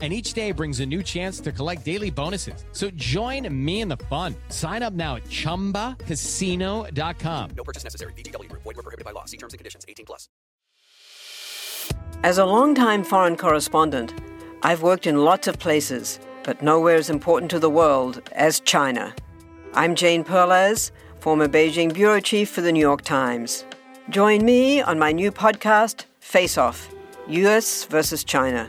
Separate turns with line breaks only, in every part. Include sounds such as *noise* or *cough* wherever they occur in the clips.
and each day brings a new chance to collect daily bonuses. So join me in the fun. Sign up now at ChumbaCasino.com.
No purchase necessary. VGW. Void were prohibited by law. See terms and conditions. 18 plus.
As a longtime foreign correspondent, I've worked in lots of places, but nowhere as important to the world as China. I'm Jane Perlez, former Beijing bureau chief for the New York Times. Join me on my new podcast, Face Off US versus China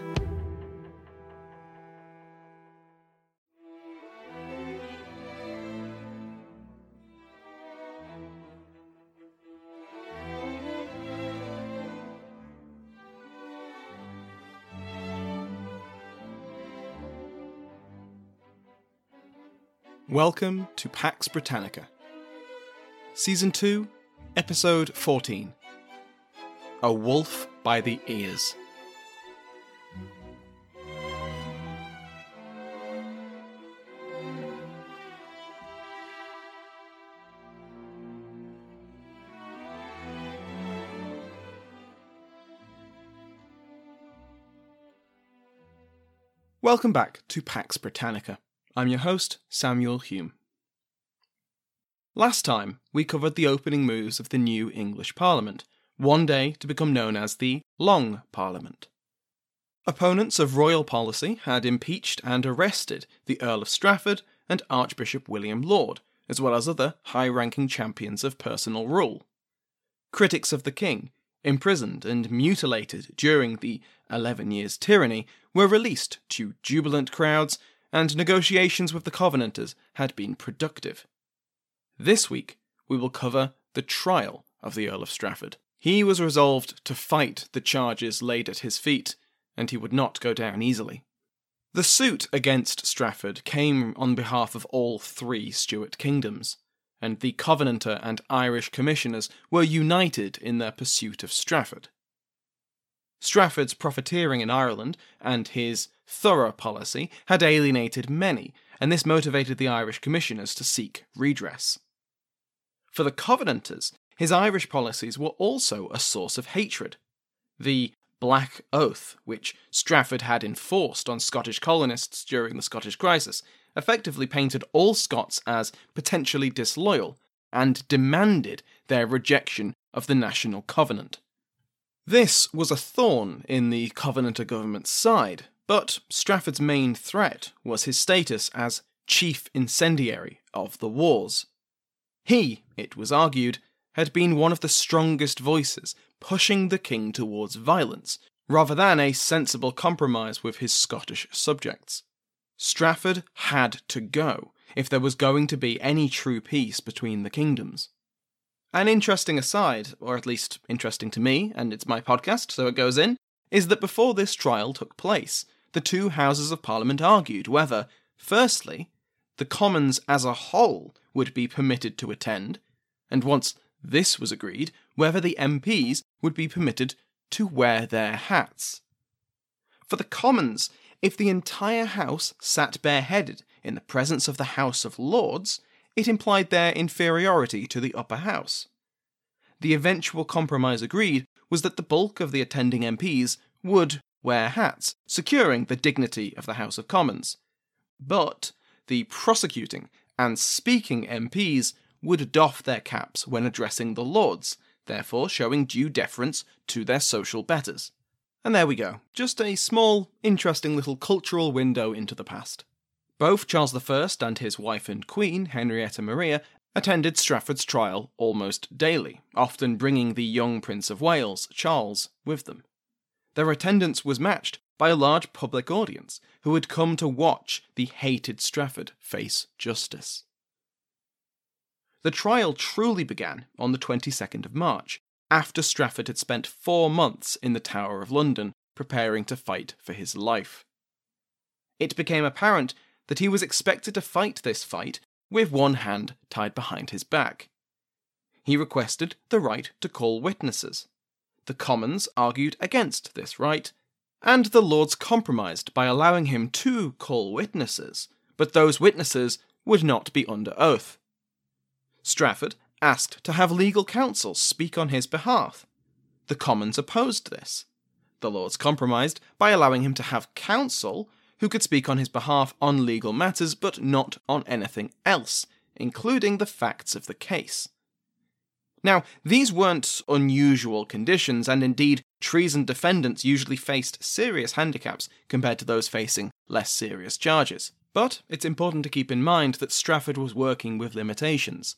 Welcome to Pax Britannica. Season 2, Episode 14 A Wolf by the Ears. Welcome back to Pax Britannica. I'm your host, Samuel Hume. Last time, we covered the opening moves of the new English Parliament, one day to become known as the Long Parliament. Opponents of royal policy had impeached and arrested the Earl of Strafford and Archbishop William Laud, as well as other high ranking champions of personal rule. Critics of the king, imprisoned and mutilated during the Eleven Years' Tyranny, were released to jubilant crowds and negotiations with the Covenanters had been productive. This week, we will cover the trial of the Earl of Strafford. He was resolved to fight the charges laid at his feet, and he would not go down easily. The suit against Strafford came on behalf of all three Stuart kingdoms, and the Covenanter and Irish commissioners were united in their pursuit of Strafford. Strafford's profiteering in Ireland and his thorough policy had alienated many, and this motivated the Irish commissioners to seek redress. For the Covenanters, his Irish policies were also a source of hatred. The Black Oath, which Strafford had enforced on Scottish colonists during the Scottish crisis, effectively painted all Scots as potentially disloyal and demanded their rejection of the National Covenant. This was a thorn in the Covenanter government's side, but Strafford's main threat was his status as chief incendiary of the wars. He, it was argued, had been one of the strongest voices pushing the king towards violence, rather than a sensible compromise with his Scottish subjects. Strafford had to go if there was going to be any true peace between the kingdoms. An interesting aside, or at least interesting to me, and it's my podcast, so it goes in, is that before this trial took place, the two Houses of Parliament argued whether, firstly, the Commons as a whole would be permitted to attend, and once this was agreed, whether the MPs would be permitted to wear their hats. For the Commons, if the entire House sat bareheaded in the presence of the House of Lords, it implied their inferiority to the upper house. The eventual compromise agreed was that the bulk of the attending MPs would wear hats, securing the dignity of the House of Commons. But the prosecuting and speaking MPs would doff their caps when addressing the Lords, therefore showing due deference to their social betters. And there we go, just a small, interesting little cultural window into the past. Both Charles I and his wife and queen, Henrietta Maria, attended Strafford's trial almost daily, often bringing the young Prince of Wales, Charles, with them their attendance was matched by a large public audience who had come to watch the hated Strafford face justice. The trial truly began on the 22nd of March, after Strafford had spent four months in the Tower of London preparing to fight for his life. it became apparent that he was expected to fight this fight with one hand tied behind his back. He requested the right to call witnesses. The Commons argued against this right, and the Lords compromised by allowing him to call witnesses, but those witnesses would not be under oath. Strafford asked to have legal counsel speak on his behalf. The Commons opposed this. The Lords compromised by allowing him to have counsel who could speak on his behalf on legal matters but not on anything else, including the facts of the case. Now, these weren't unusual conditions, and indeed, treason defendants usually faced serious handicaps compared to those facing less serious charges. But it's important to keep in mind that Strafford was working with limitations.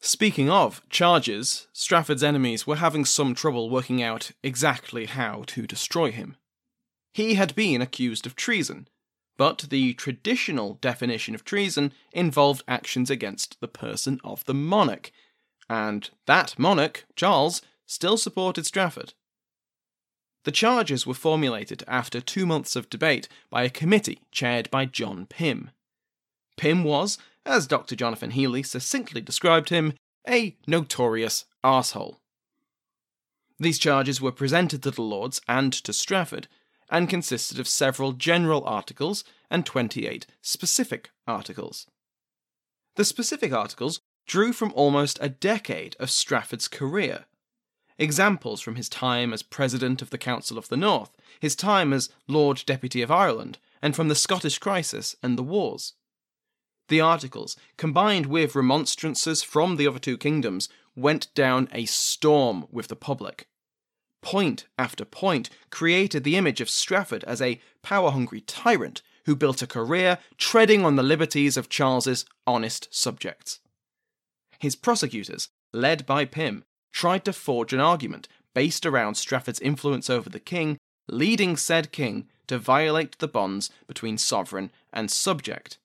Speaking of charges, Strafford's enemies were having some trouble working out exactly how to destroy him. He had been accused of treason, but the traditional definition of treason involved actions against the person of the monarch, and that monarch, Charles, still supported Strafford. The charges were formulated after two months of debate by a committee chaired by John Pym. Pym was, as Dr. Jonathan Healey succinctly described him, a notorious arsehole. These charges were presented to the Lords and to Strafford, and consisted of several general articles and 28 specific articles. The specific articles drew from almost a decade of Strafford's career. Examples from his time as President of the Council of the North, his time as Lord Deputy of Ireland, and from the Scottish crisis and the wars. The articles, combined with remonstrances from the other two kingdoms, went down a storm with the public. Point after point created the image of Strafford as a power hungry tyrant who built a career treading on the liberties of Charles's honest subjects. His prosecutors, led by Pym, tried to forge an argument based around Strafford's influence over the king, leading said king to violate the bonds between sovereign and subject.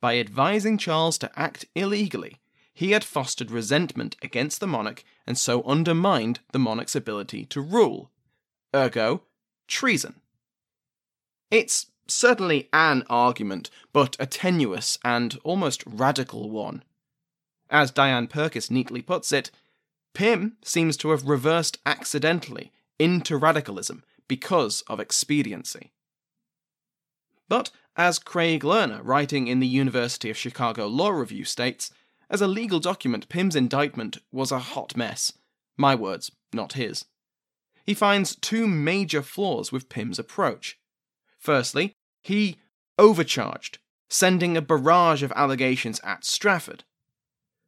By advising Charles to act illegally, he had fostered resentment against the monarch and so undermined the monarch's ability to rule. Ergo, treason. It's certainly an argument, but a tenuous and almost radical one. As Diane Purkiss neatly puts it, Pym seems to have reversed accidentally into radicalism because of expediency. But as Craig Lerner, writing in the University of Chicago Law Review, states, as a legal document, Pym's indictment was a hot mess. My words, not his. He finds two major flaws with Pym's approach. Firstly, he overcharged, sending a barrage of allegations at Strafford.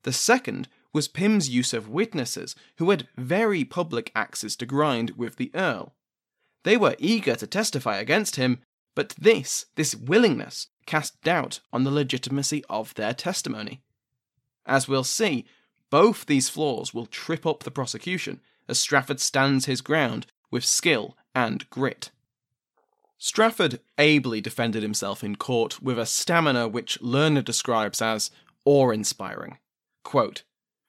The second was Pym's use of witnesses who had very public axes to grind with the Earl. They were eager to testify against him, but this, this willingness, cast doubt on the legitimacy of their testimony. As we'll see, both these flaws will trip up the prosecution as Strafford stands his ground with skill and grit. Strafford ably defended himself in court with a stamina which Lerner describes as awe inspiring. Quote,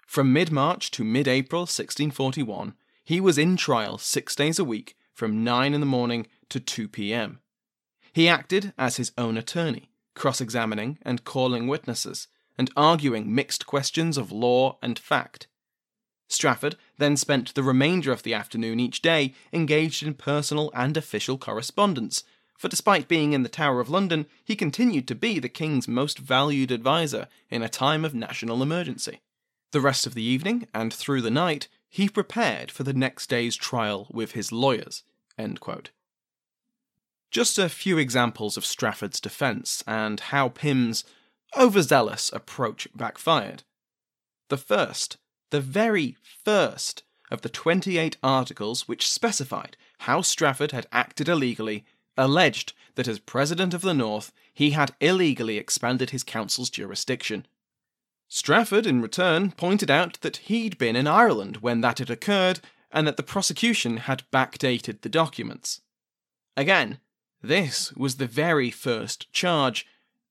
From mid March to mid April 1641, he was in trial six days a week from 9 in the morning to 2 pm. He acted as his own attorney, cross examining and calling witnesses, and arguing mixed questions of law and fact. Strafford then spent the remainder of the afternoon each day engaged in personal and official correspondence, for despite being in the Tower of London, he continued to be the King's most valued adviser in a time of national emergency. The rest of the evening and through the night, he prepared for the next day's trial with his lawyers. Just a few examples of Strafford's defence and how Pym's overzealous approach backfired. The first, the very first, of the 28 articles which specified how Strafford had acted illegally alleged that as President of the North he had illegally expanded his council's jurisdiction. Strafford, in return, pointed out that he'd been in Ireland when that had occurred and that the prosecution had backdated the documents. Again, this was the very first charge,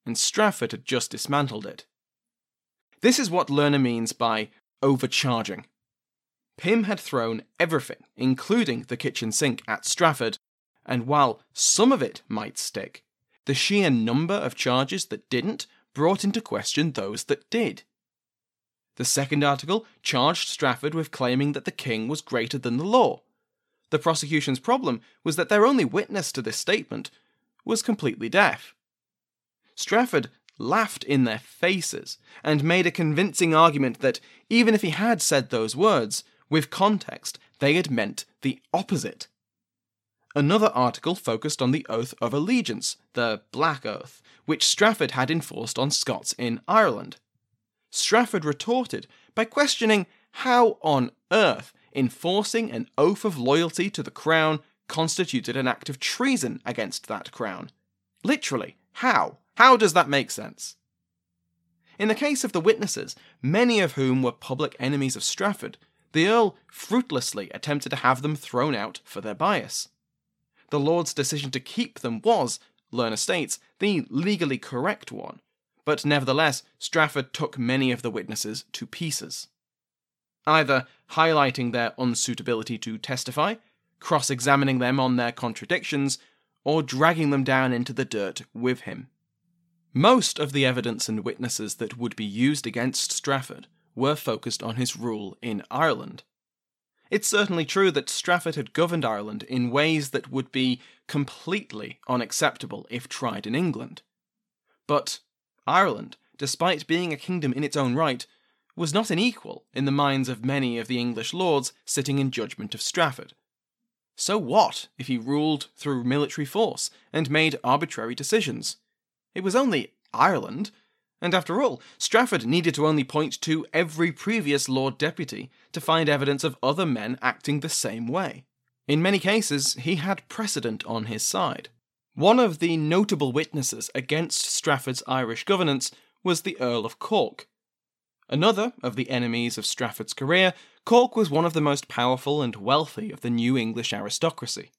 and Strafford had just dismantled it. This is what Lerner means by overcharging. Pym had thrown everything, including the kitchen sink, at Strafford, and while some of it might stick, the sheer number of charges that didn't brought into question those that did. The second article charged Strafford with claiming that the king was greater than the law. The prosecution's problem was that their only witness to this statement was completely deaf. Strafford laughed in their faces and made a convincing argument that even if he had said those words, with context, they had meant the opposite. Another article focused on the Oath of Allegiance, the Black Oath, which Strafford had enforced on Scots in Ireland. Strafford retorted by questioning how on earth enforcing an oath of loyalty to the crown constituted an act of treason against that crown. Literally, how? How does that make sense? In the case of the witnesses, many of whom were public enemies of Strafford, the Earl fruitlessly attempted to have them thrown out for their bias the Lord's decision to keep them was, Lerner states, the legally correct one, but nevertheless, Strafford took many of the witnesses to pieces. Either highlighting their unsuitability to testify, cross examining them on their contradictions, or dragging them down into the dirt with him. Most of the evidence and witnesses that would be used against Strafford were focused on his rule in Ireland. It's certainly true that Strafford had governed Ireland in ways that would be completely unacceptable if tried in England. But Ireland, despite being a kingdom in its own right, was not an equal in the minds of many of the English lords sitting in judgment of Strafford. So what if he ruled through military force and made arbitrary decisions? It was only Ireland, and after all, Strafford needed to only point to every previous Lord Deputy to find evidence of other men acting the same way. In many cases, he had precedent on his side. One of the notable witnesses against Strafford's Irish governance was the Earl of Cork. Another of the enemies of Strafford's career, Cork was one of the most powerful and wealthy of the new English aristocracy.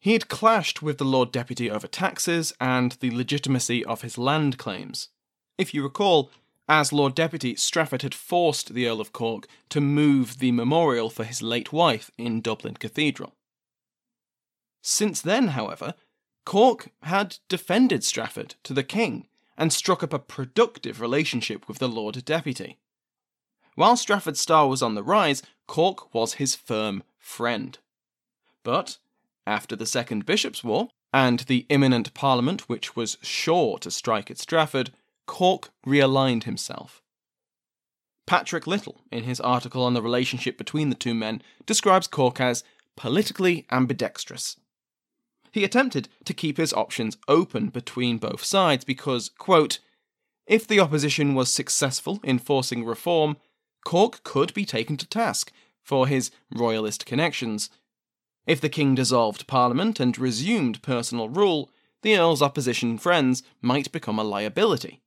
He had clashed with the Lord Deputy over taxes and the legitimacy of his land claims. If you recall, as Lord Deputy, Strafford had forced the Earl of Cork to move the memorial for his late wife in Dublin Cathedral. Since then, however, Cork had defended Strafford to the king and struck up a productive relationship with the Lord Deputy. While Strafford's star was on the rise, Cork was his firm friend. But, after the Second Bishops' War, and the imminent Parliament which was sure to strike at Strafford, Cork realigned himself. Patrick Little, in his article on the relationship between the two men, describes Cork as politically ambidextrous. He attempted to keep his options open between both sides because, quote, if the opposition was successful in forcing reform, Cork could be taken to task for his royalist connections. If the king dissolved parliament and resumed personal rule, the earl's opposition friends might become a liability.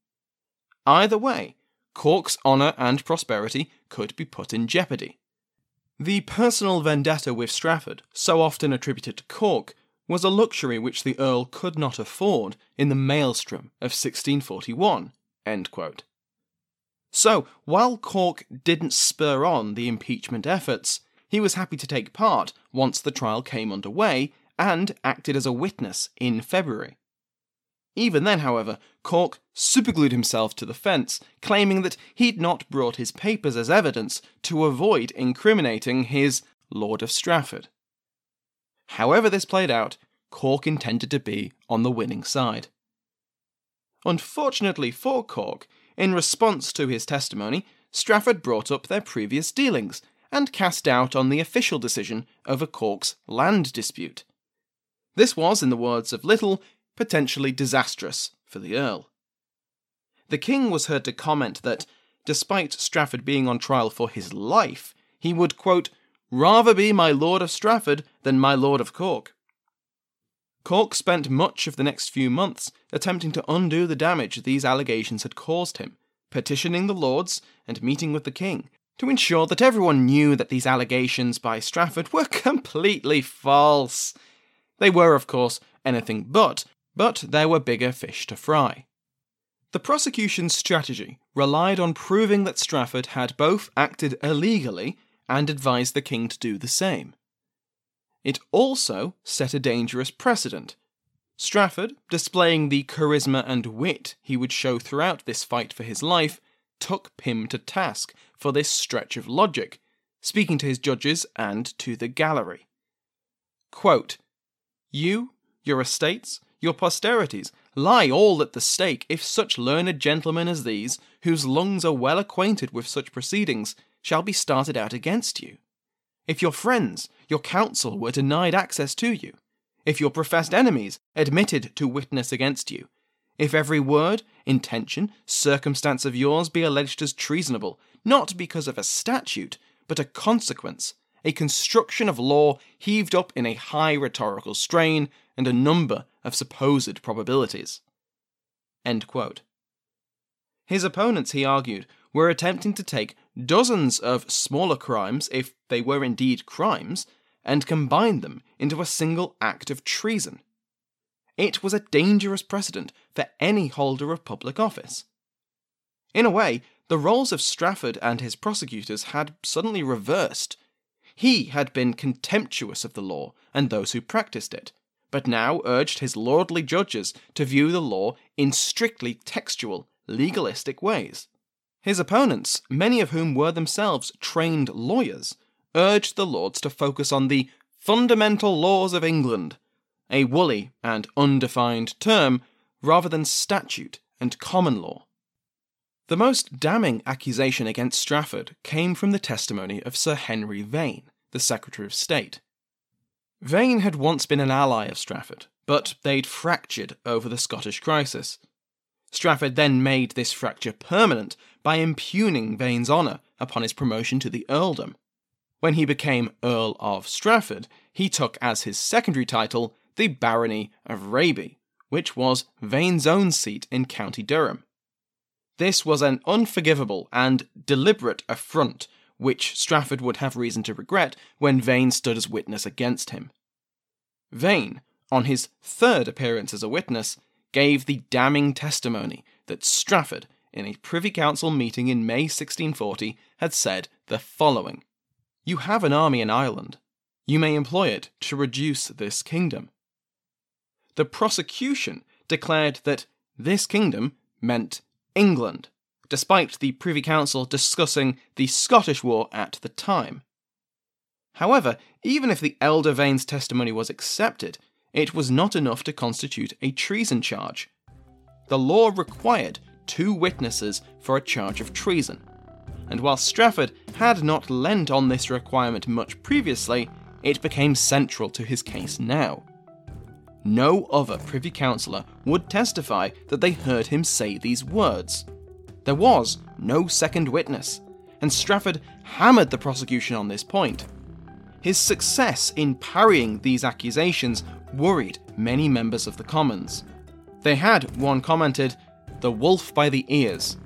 Either way, Cork's honour and prosperity could be put in jeopardy. The personal vendetta with Strafford, so often attributed to Cork, was a luxury which the Earl could not afford in the maelstrom of 1641. So, while Cork didn't spur on the impeachment efforts, he was happy to take part once the trial came underway and acted as a witness in February. Even then, however, Cork superglued himself to the fence, claiming that he'd not brought his papers as evidence to avoid incriminating his Lord of Strafford. However, this played out, Cork intended to be on the winning side. Unfortunately for Cork, in response to his testimony, Strafford brought up their previous dealings and cast doubt on the official decision over Cork's land dispute. This was, in the words of Little, potentially disastrous for the Earl. The King was heard to comment that, despite Strafford being on trial for his life, he would, quote, rather be my Lord of Strafford than my Lord of Cork. Cork spent much of the next few months attempting to undo the damage these allegations had caused him, petitioning the Lords and meeting with the King to ensure that everyone knew that these allegations by Strafford were *laughs* completely false. They were, of course, anything but but there were bigger fish to fry. The prosecution's strategy relied on proving that Strafford had both acted illegally and advised the king to do the same. It also set a dangerous precedent. Strafford, displaying the charisma and wit he would show throughout this fight for his life, took Pym to task for this stretch of logic, speaking to his judges and to the gallery. Quote, You, your estates, your posterities, lie all at the stake if such learned gentlemen as these, whose lungs are well acquainted with such proceedings, shall be started out against you. If your friends, your counsel were denied access to you, if your professed enemies admitted to witness against you, if every word, intention, circumstance of yours be alleged as treasonable, not because of a statute, but a consequence, a construction of law heaved up in a high rhetorical strain and a number of supposed probabilities. His opponents, he argued, were attempting to take dozens of smaller crimes, if they were indeed crimes, and combine them into a single act of treason. It was a dangerous precedent for any holder of public office. In a way, the roles of Strafford and his prosecutors had suddenly reversed. He had been contemptuous of the law and those who practiced it, but now urged his lordly judges to view the law in strictly textual, legalistic ways. His opponents, many of whom were themselves trained lawyers, urged the Lords to focus on the fundamental laws of England, a woolly and undefined term, rather than statute and common law. The most damning accusation against Strafford came from the testimony of Sir Henry Vane, the Secretary of State. Vane had once been an ally of Strafford, but they'd fractured over the Scottish crisis. Strafford then made this fracture permanent by impugning Vane's honour upon his promotion to the earldom. When he became Earl of Strafford, he took as his secondary title the Barony of Raby, which was Vane's own seat in County Durham. This was an unforgivable and deliberate affront which Strafford would have reason to regret when Vane stood as witness against him. Vane, on his third appearance as a witness, gave the damning testimony that Strafford, in a Privy Council meeting in May 1640, had said the following You have an army in Ireland. You may employ it to reduce this kingdom. The prosecution declared that this kingdom meant England, despite the Privy Council discussing the Scottish War at the time. However, even if the elder Vane's testimony was accepted, it was not enough to constitute a treason charge. The law required two witnesses for a charge of treason, and while Strafford had not lent on this requirement much previously, it became central to his case now. No other Privy Councillor would testify that they heard him say these words. There was no second witness, and Strafford hammered the prosecution on this point. His success in parrying these accusations worried many members of the Commons. They had, one commented, the wolf by the ears.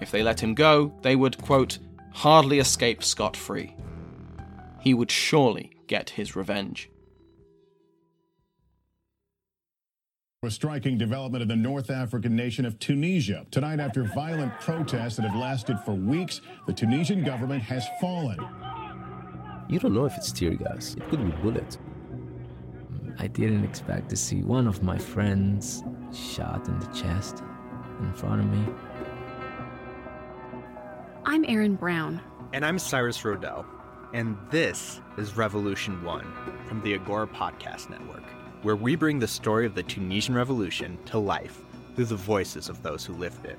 If they let him go, they would, quote, hardly escape scot free. He would surely get his revenge.
A striking development in the North African nation of Tunisia. Tonight, after violent protests that have lasted for weeks, the Tunisian government has fallen.
You don't know if it's tear gas, it could be bullets.
Mm, I didn't expect to see one of my friends shot in the chest in front of me.
I'm Aaron Brown.
And I'm Cyrus Rodell. And this is Revolution One from the Agora Podcast Network, where we bring the story of the Tunisian Revolution to life through the voices of those who lived it.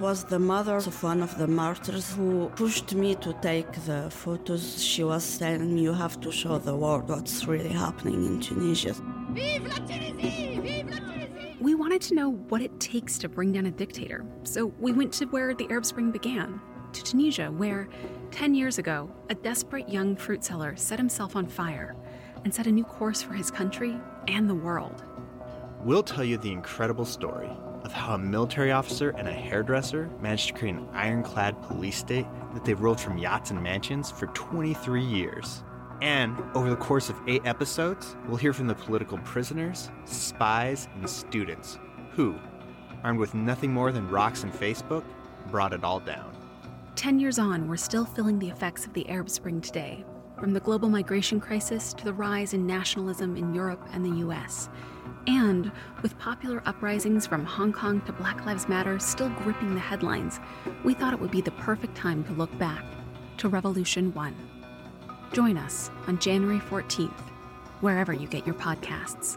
Was the mother of one of the martyrs who pushed me to take the photos. She was saying, You have to show the world what's really happening in Tunisia.
Vive la Tunisie! Vive la Tunisie! We wanted to know what it takes to bring down a dictator, so we went to where the Arab Spring began, to Tunisia, where, 10 years ago, a desperate young fruit seller set himself on fire and set a new course for his country and the world.
We'll tell you the incredible story of how a military officer and a hairdresser managed to create an ironclad police state that they ruled from yachts and mansions for 23 years. And over the course of eight episodes, we'll hear from the political prisoners, spies, and students who, armed with nothing more than rocks and Facebook, brought it all down.
Ten years on, we're still feeling the effects of the Arab Spring today. From the global migration crisis to the rise in nationalism in Europe and the US. And with popular uprisings from Hong Kong to Black Lives Matter still gripping the headlines, we thought it would be the perfect time to look back to Revolution 1. Join us on January 14th, wherever you get your podcasts.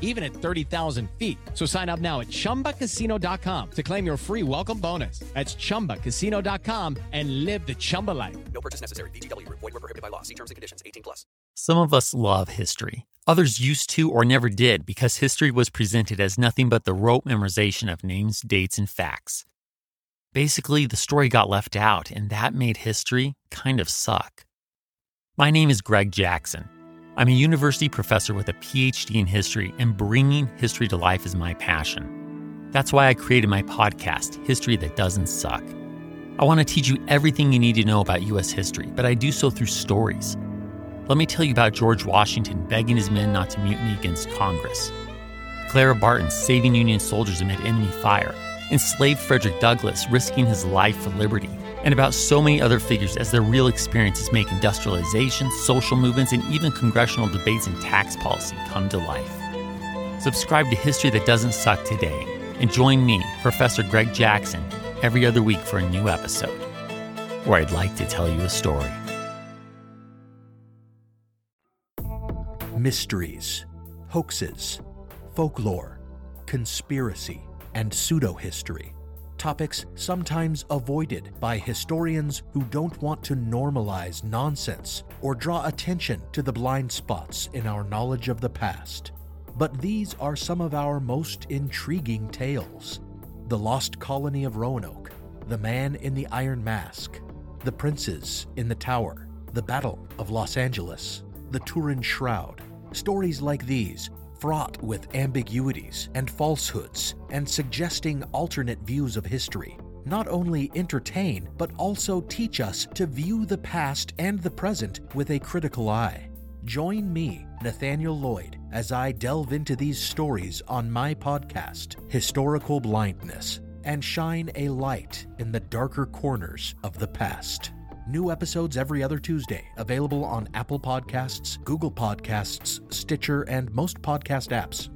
even at 30,000 feet. So sign up now at ChumbaCasino.com to claim your free welcome bonus. That's ChumbaCasino.com and live the Chumba life.
No purchase necessary. VGW. Void were prohibited by law. See terms and conditions. 18 plus.
Some of us love history. Others used to or never did because history was presented as nothing but the rote memorization of names, dates, and facts. Basically, the story got left out, and that made history kind of suck. My name is Greg Jackson. I'm a university professor with a PhD in history, and bringing history to life is my passion. That's why I created my podcast, History That Doesn't Suck. I want to teach you everything you need to know about U.S. history, but I do so through stories. Let me tell you about George Washington begging his men not to mutiny against Congress, Clara Barton saving Union soldiers amid enemy fire, enslaved Frederick Douglass risking his life for liberty and about so many other figures as their real experiences make industrialization, social movements, and even congressional debates and tax policy come to life. Subscribe to History That Doesn't Suck today and join me, Professor Greg Jackson, every other week for a new episode where I'd like to tell you a story.
Mysteries, hoaxes, folklore, conspiracy, and pseudo history topics sometimes avoided by historians who don't want to normalize nonsense or draw attention to the blind spots in our knowledge of the past. But these are some of our most intriguing tales The Lost Colony of Roanoke, The Man in the Iron Mask, The Princes in the Tower, The Battle of Los Angeles, The Turin Shroud. Stories like these fraught with ambiguities and falsehoods and suggesting alternate views of history, not only entertain, but also teach us to view the past and the present with a critical eye. Join me, Nathaniel Lloyd, as I delve into these stories on my podcast, Historical Blindness, and shine a light in the darker corners of the past. New episodes every other Tuesday, available on Apple Podcasts, Google Podcasts, Stitcher, and most podcast apps.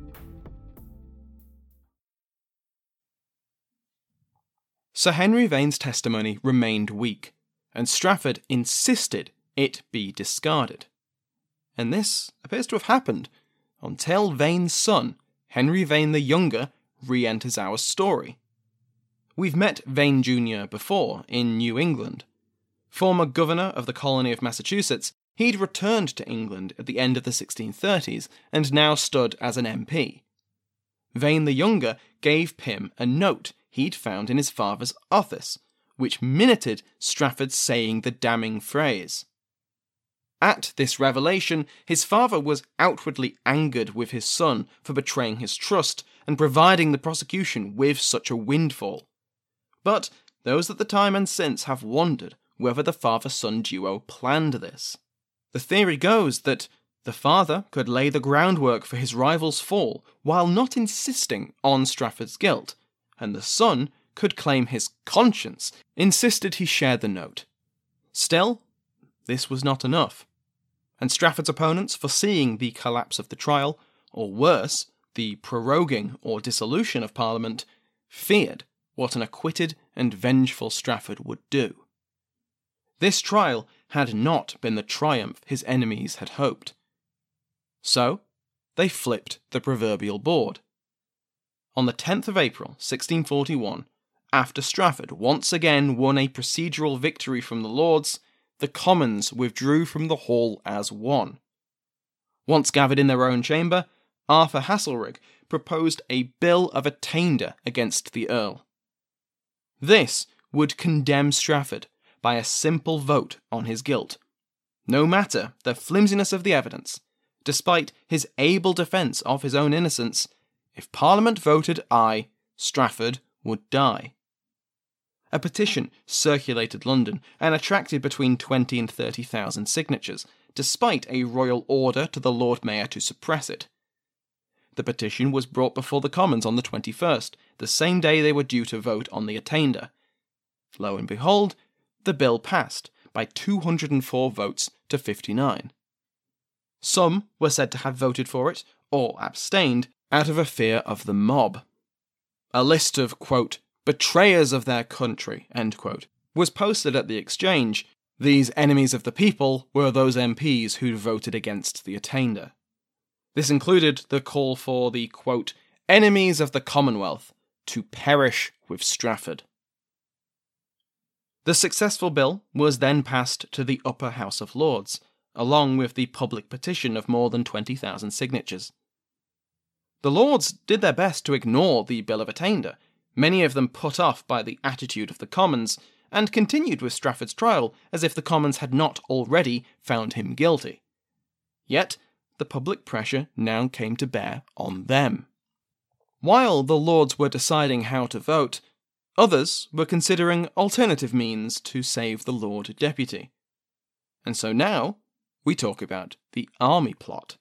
Sir Henry Vane's testimony remained weak, and Strafford insisted it be discarded. And this appears to have happened until Vane's son, Henry Vane the Younger, re enters our story. We've met Vane Jr. before in New England, Former governor of the colony of Massachusetts, he'd returned to England at the end of the 1630s and now stood as an MP. Vane the Younger gave Pym a note he'd found in his father's office, which minuted Strafford saying the damning phrase. At this revelation, his father was outwardly angered with his son for betraying his trust and providing the prosecution with such a windfall. But those at the time and since have wondered whether the father son duo planned this. The theory goes that the father could lay the groundwork for his rival's fall while not insisting on Strafford's guilt, and the son could claim his conscience insisted he share the note. Still, this was not enough, and Strafford's opponents, foreseeing the collapse of the trial, or worse, the proroguing or dissolution of Parliament, feared what an acquitted and vengeful Strafford would do. This trial had not been the triumph his enemies had hoped. So, they flipped the proverbial board. On the 10th of April, 1641, after Strafford once again won a procedural victory from the Lords, the Commons withdrew from the hall as one. Once gathered in their own chamber, Arthur Haselrig proposed a bill of attainder against the Earl. This would condemn Strafford by a simple vote on his guilt. No matter the flimsiness of the evidence, despite his able defence of his own innocence, if Parliament voted aye, Strafford would die. a petition circulated London and attracted between 20 and 30,000 signatures, despite a royal order to the Lord Mayor to suppress it. The petition was brought before the Commons on the 21st, the same day they were due to vote on the attainder. Lo and behold, the bill passed by 204 votes to 59. Some were said to have voted for it, or abstained, out of a fear of the mob. A list of, quote, betrayers of their country, quote, was posted at the exchange. These enemies of the people were those MPs who'd voted against the attainder. This included the call for the, quote, enemies of the Commonwealth to perish with Strafford. The successful bill was then passed to the Upper House of Lords, along with the public petition of more than 20,000 signatures. The Lords did their best to ignore the Bill of Attainder, many of them put off by the attitude of the Commons, and continued with Strafford's trial as if the Commons had not already found him guilty. Yet, the public pressure now came to bear on them. While the Lords were deciding how to vote, others were considering alternative means to save the Lord Deputy. And so now we talk about the army plot.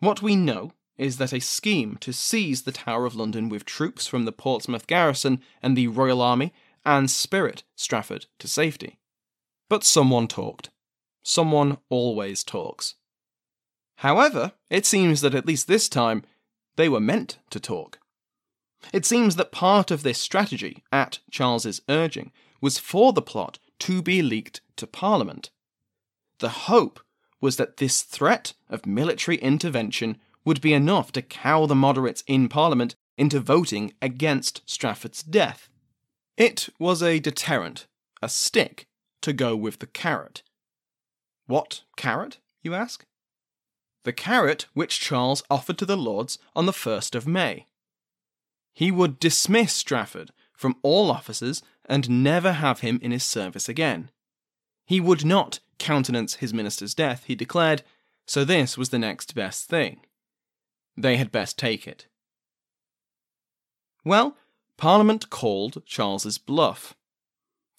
What we know is that a scheme to seize the Tower of London with troops from the Portsmouth garrison and the Royal Army and spirit Strafford to safety. But someone talked. Someone always talks. However, it seems that at least this time, they were meant to talk. It seems that part of this strategy, at Charles's urging, was for the plot to be leaked to Parliament. The hope was that this threat of military intervention would be enough to cow the moderates in Parliament into voting against Strafford's death. It was a deterrent, a stick, to go with the carrot. What carrot, you ask? The carrot which Charles offered to the Lords on the 1st of May. He would dismiss Strafford from all offices and never have him in his service again. He would not countenance his minister's death, he declared, so this was the next best thing they had best take it. Well, Parliament called Charles's bluff.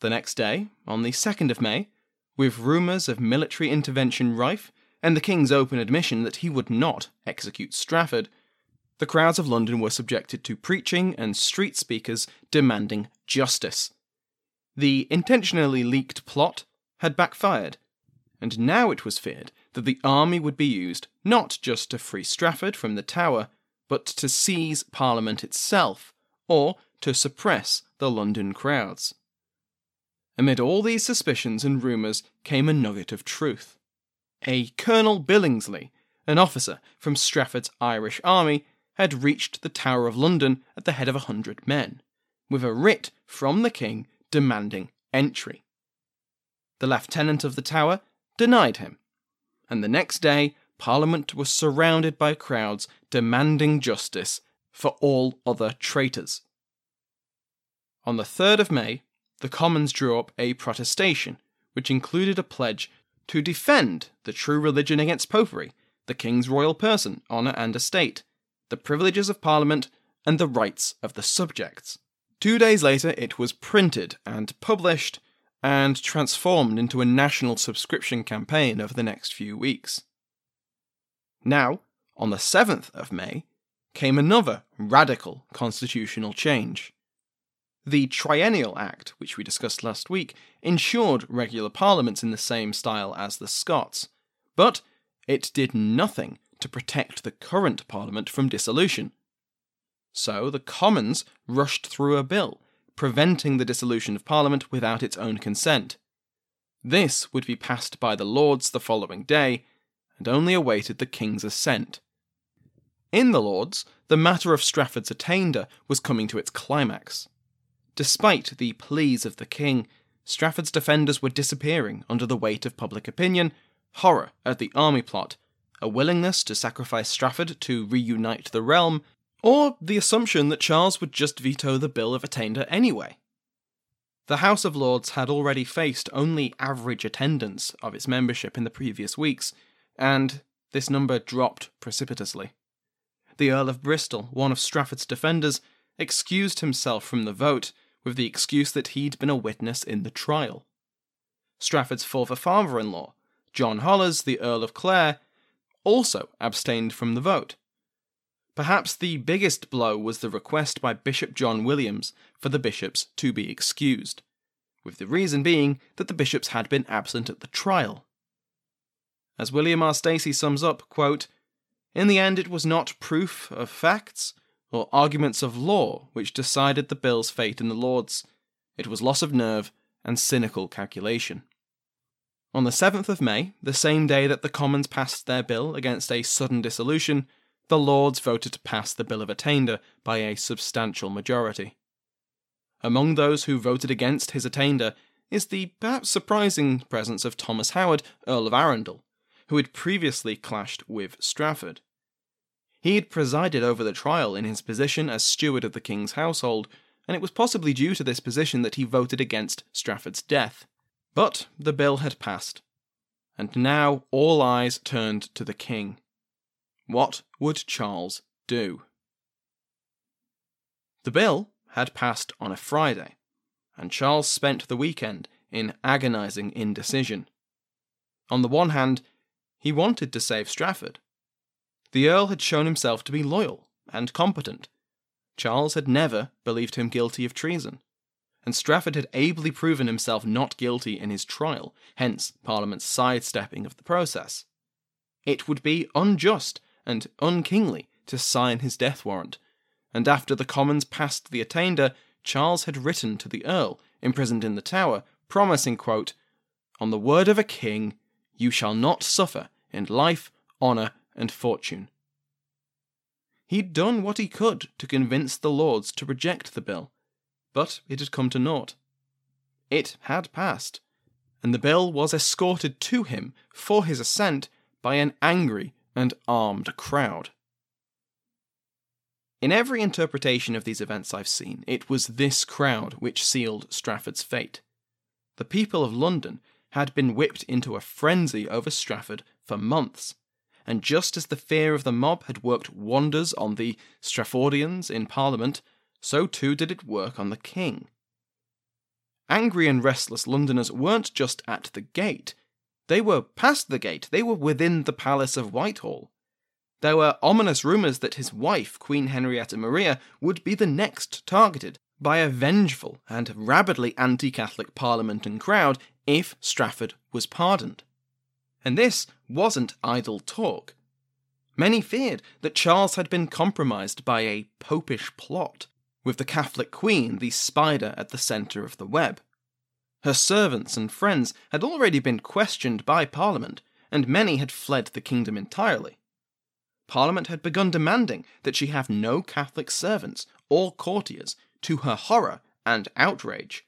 The next day, on the 2nd of May, with rumours of military intervention rife and the King's open admission that he would not execute Strafford, the crowds of London were subjected to preaching and street speakers demanding justice. The intentionally leaked plot had backfired, and now it was feared that the army would be used not just to free Strafford from the Tower, but to seize Parliament itself, or to suppress the London crowds. Amid all these suspicions and rumours came a nugget of truth. A Colonel Billingsley, an officer from Strafford's Irish army, had reached the Tower of London at the head of a hundred men, with a writ from the king demanding entry. The lieutenant of the Tower denied him, and the next day Parliament was surrounded by crowds demanding justice for all other traitors. On the 3rd of May, the Commons drew up a protestation, which included a pledge to defend the true religion against popery, the King's royal person, honour, and estate, the privileges of Parliament, and the rights of the subjects. Two days later, it was printed and published and transformed into a national subscription campaign over the next few weeks. Now, on the 7th of May, came another radical constitutional change. The Triennial Act, which we discussed last week, ensured regular parliaments in the same style as the Scots, but it did nothing to protect the current parliament from dissolution. So the Commons rushed through a bill preventing the dissolution of Parliament without its own consent. This would be passed by the Lords the following day, and only awaited the King's assent. In the Lords, the matter of Strafford's attainder was coming to its climax. Despite the pleas of the King, Strafford's defenders were disappearing under the weight of public opinion, horror at the army plot, a willingness to sacrifice Strafford to reunite the realm, or the assumption that Charles would just veto the Bill of Attainder anyway. The House of Lords had already faced only average attendance of its membership in the previous weeks, and this number dropped precipitously. The Earl of Bristol, one of Strafford's defenders, excused himself from the vote, with the excuse that he'd been a witness in the trial. Strafford's former father in law, John Holles, the Earl of Clare, also abstained from the vote. Perhaps the biggest blow was the request by Bishop John Williams for the bishops to be excused, with the reason being that the bishops had been absent at the trial. As William R. Stacy sums up, quote, In the end, it was not proof of facts or arguments of law which decided the bill's fate in the Lords. It was loss of nerve and cynical calculation. On the 7th of May, the same day that the Commons passed their bill against a sudden dissolution, the Lords voted to pass the Bill of Attainder by a substantial majority. Among those who voted against his attainder is the perhaps surprising presence of Thomas Howard, Earl of Arundel, who had previously clashed with Strafford. He had presided over the trial in his position as steward of the king's household, and it was possibly due to this position that he voted against Strafford's death. But the bill had passed, and now all eyes turned to the king. What would Charles do? The bill had passed on a Friday, and Charles spent the weekend in agonizing indecision. On the one hand, he wanted to save Strafford. The Earl had shown himself to be loyal and competent. Charles had never believed him guilty of treason, and Strafford had ably proven himself not guilty in his trial, hence Parliament's sidestepping of the process. It would be unjust and unkingly to sign his death warrant, and after the Commons passed the attainder, Charles had written to the Earl, imprisoned in the Tower, promising, quote, On the word of a king, you shall not suffer in life, honour, and fortune. He'd done what he could to convince the Lords to reject the bill, but it had come to naught. It had passed, and the bill was escorted to him for his assent by an angry and armed crowd. In every interpretation of these events I've seen, it was this crowd which sealed Strafford's fate. The people of London had been whipped into a frenzy over Strafford for months, and just as the fear of the mob had worked wonders on the Straffordians in Parliament, so too did it work on the King. Angry and restless Londoners weren't just at the gate, they were past the gate, they were within the palace of Whitehall. There were ominous rumours that his wife, Queen Henrietta Maria, would be the next targeted by a vengeful and rabidly anti Catholic Parliament and crowd if Strafford was pardoned. And this wasn't idle talk. Many feared that Charles had been compromised by a popish plot, with the Catholic Queen the spider at the centre of the web. Her servants and friends had already been questioned by Parliament, and many had fled the kingdom entirely. Parliament had begun demanding that she have no Catholic servants or courtiers, to her horror and outrage.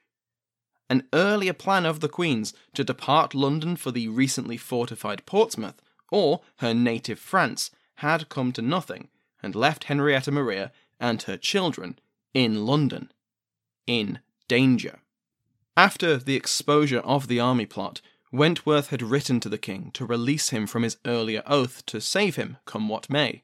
An earlier plan of the Queen's to depart London for the recently fortified Portsmouth or her native France had come to nothing and left Henrietta Maria and her children in London, in danger. After the exposure of the army plot, Wentworth had written to the king to release him from his earlier oath to save him, come what may.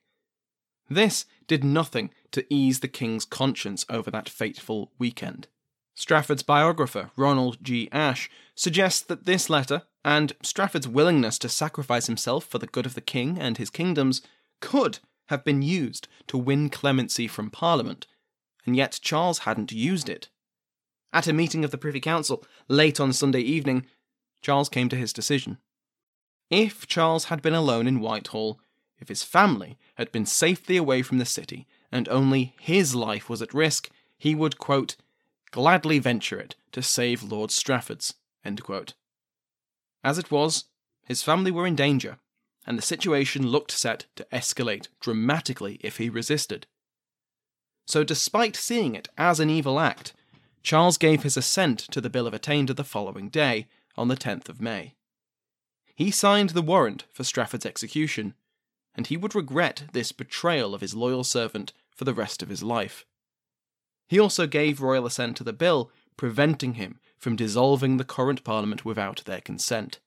This did nothing to ease the king's conscience over that fateful weekend. Strafford's biographer, Ronald G. Asch, suggests that this letter, and Strafford's willingness to sacrifice himself for the good of the king and his kingdoms, could have been used to win clemency from Parliament, and yet Charles hadn't used it. At a meeting of the Privy Council late on Sunday evening, Charles came to his decision. If Charles had been alone in Whitehall, if his family had been safely away from the city, and only his life was at risk, he would, quote, gladly venture it to save Lord Strafford's. As it was, his family were in danger, and the situation looked set to escalate dramatically if he resisted. So, despite seeing it as an evil act, Charles gave his assent to the Bill of Attainder the following day, on the 10th of May. He signed the warrant for Strafford's execution, and he would regret this betrayal of his loyal servant for the rest of his life. He also gave royal assent to the bill preventing him from dissolving the current parliament without their consent.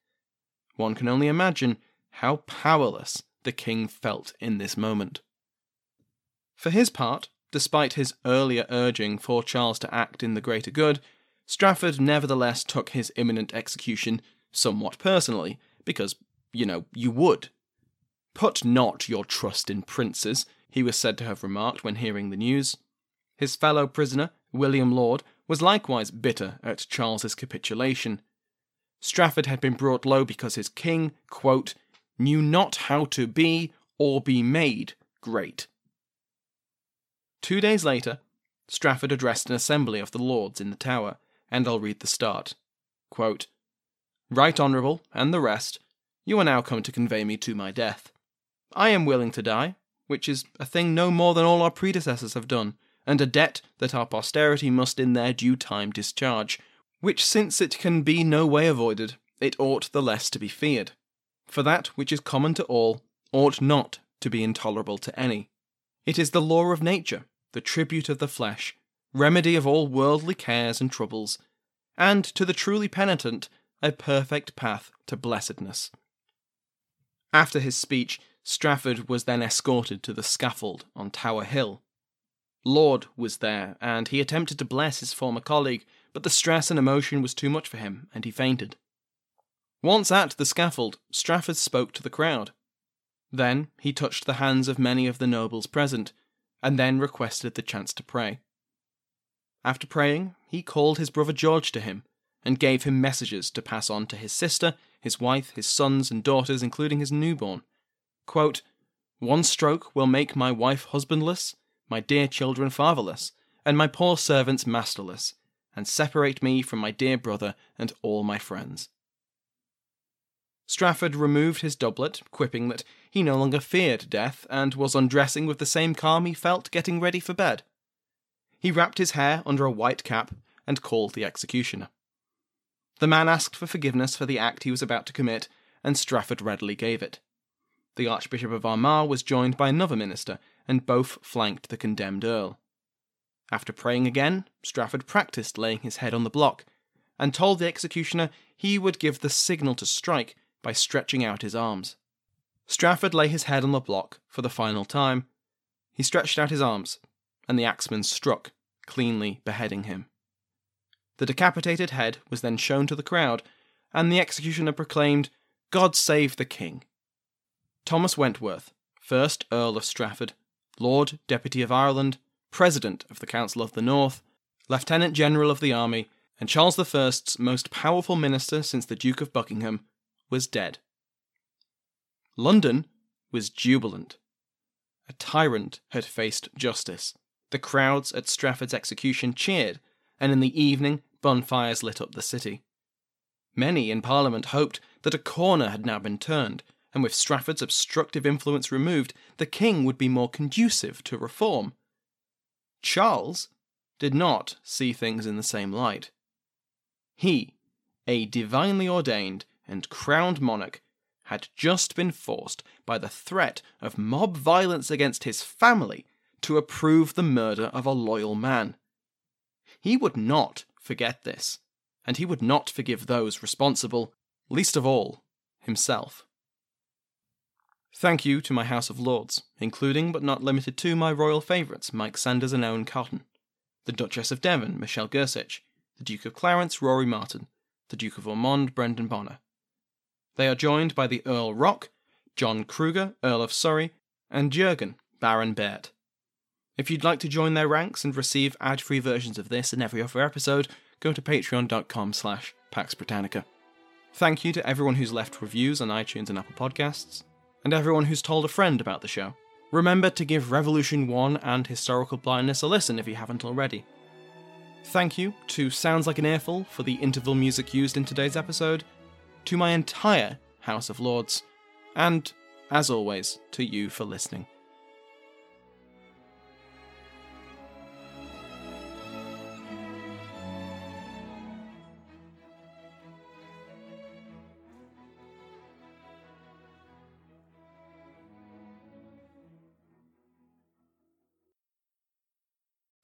One can only imagine how powerless the king felt in this moment. For his part, despite his earlier urging for Charles to act in the greater good, Strafford nevertheless took his imminent execution somewhat personally, because, you know, you would. Put not your trust in princes, he was said to have remarked when hearing the news. His fellow prisoner, William Laud, was likewise bitter at Charles's capitulation. Strafford had been brought low because his king, quote, knew not how to be or be made great. Two days later, Strafford addressed an assembly of the lords in the Tower, and I'll read the start. Quote, Right Honourable, and the rest, you are now come to convey me to my death. I am willing to die, which is a thing no more than all our predecessors have done, and a debt that our posterity must in their due time discharge, which since it can be no way avoided, it ought the less to be feared. For that which is common to all ought not to be intolerable to any. It is the law of nature, the tribute of the flesh, remedy of all worldly cares and troubles, and to the truly penitent, a perfect path to blessedness. After his speech, Strafford was then escorted to the scaffold on Tower Hill. Laud was there, and he attempted to bless his former colleague, but the stress and emotion was too much for him, and he fainted. Once at the scaffold, Strafford spoke to the crowd. Then he touched the hands of many of the nobles present, and then requested the chance to pray. After praying, he called his brother George to him, and gave him messages to pass on to his sister, his wife, his sons and daughters, including his newborn. Quote, One stroke will make my wife husbandless, my dear children fatherless, and my poor servants masterless, and separate me from my dear brother and all my friends. Strafford removed his doublet, quipping that he no longer feared death, and was undressing with the same calm he felt getting ready for bed. He wrapped his hair under a white cap and called the executioner. The man asked for forgiveness for the act he was about to commit, and Strafford readily gave it. The Archbishop of Armagh was joined by another minister, and both flanked the condemned earl. After praying again, Strafford practised laying his head on the block, and told the executioner he would give the signal to strike by stretching out his arms. Strafford lay his head on the block for the final time. He stretched out his arms, and the axeman struck, cleanly beheading him. The decapitated head was then shown to the crowd, and the executioner proclaimed, God save the King. Thomas Wentworth, 1st Earl of Strafford, Lord Deputy of Ireland, President of the Council of the North, Lieutenant General of the Army, and Charles I's most powerful minister since the Duke of Buckingham, was dead. London was jubilant. A tyrant had faced justice. The crowds at Strafford's execution cheered, and in the evening bonfires lit up the city. Many in Parliament hoped that a corner had now been turned, and with Strafford's obstructive influence removed, the king would be more conducive to reform. Charles did not see things in the same light. He, a divinely ordained and crowned monarch, had just been forced by the threat of mob violence against his family to approve the murder of a loyal man. He would not forget this, and he would not forgive those responsible, least of all, himself. Thank you to my House of Lords, including but not limited to my royal favourites Mike Sanders and Owen Cotton, the Duchess of Devon, Michelle Gersich, the Duke of Clarence, Rory Martin, the Duke of Ormond, Brendan Bonner. They are joined by the Earl Rock, John Kruger, Earl of Surrey, and Jurgen, Baron Baird. If you'd like to join their ranks and receive ad-free versions of this and every other episode, go to patreon.com slash Pax Britannica. Thank you to everyone who's left reviews on iTunes and Apple Podcasts and everyone who's told a friend about the show. Remember to give Revolution 1 and Historical Blindness a listen if you haven't already. Thank you to Sounds Like an Earful for the interval music used in today's episode, to my entire House of Lords, and, as always, to you for listening.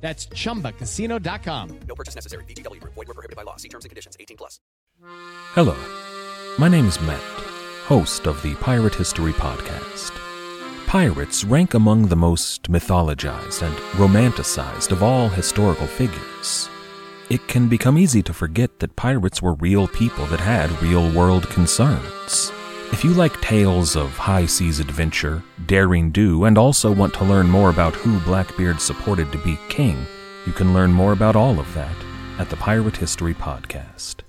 That's chumbacasino.com.
No purchase necessary. VGW Group. Void were prohibited by law. See terms and conditions. 18 plus.
Hello, my name is Matt, host of the Pirate History Podcast. Pirates rank among the most mythologized and romanticized of all historical figures. It can become easy to forget that pirates were real people that had real world concerns. If you like tales of high seas adventure, daring do, and also want to learn more about who Blackbeard supported to be king, you can learn more about all of that at the Pirate History Podcast.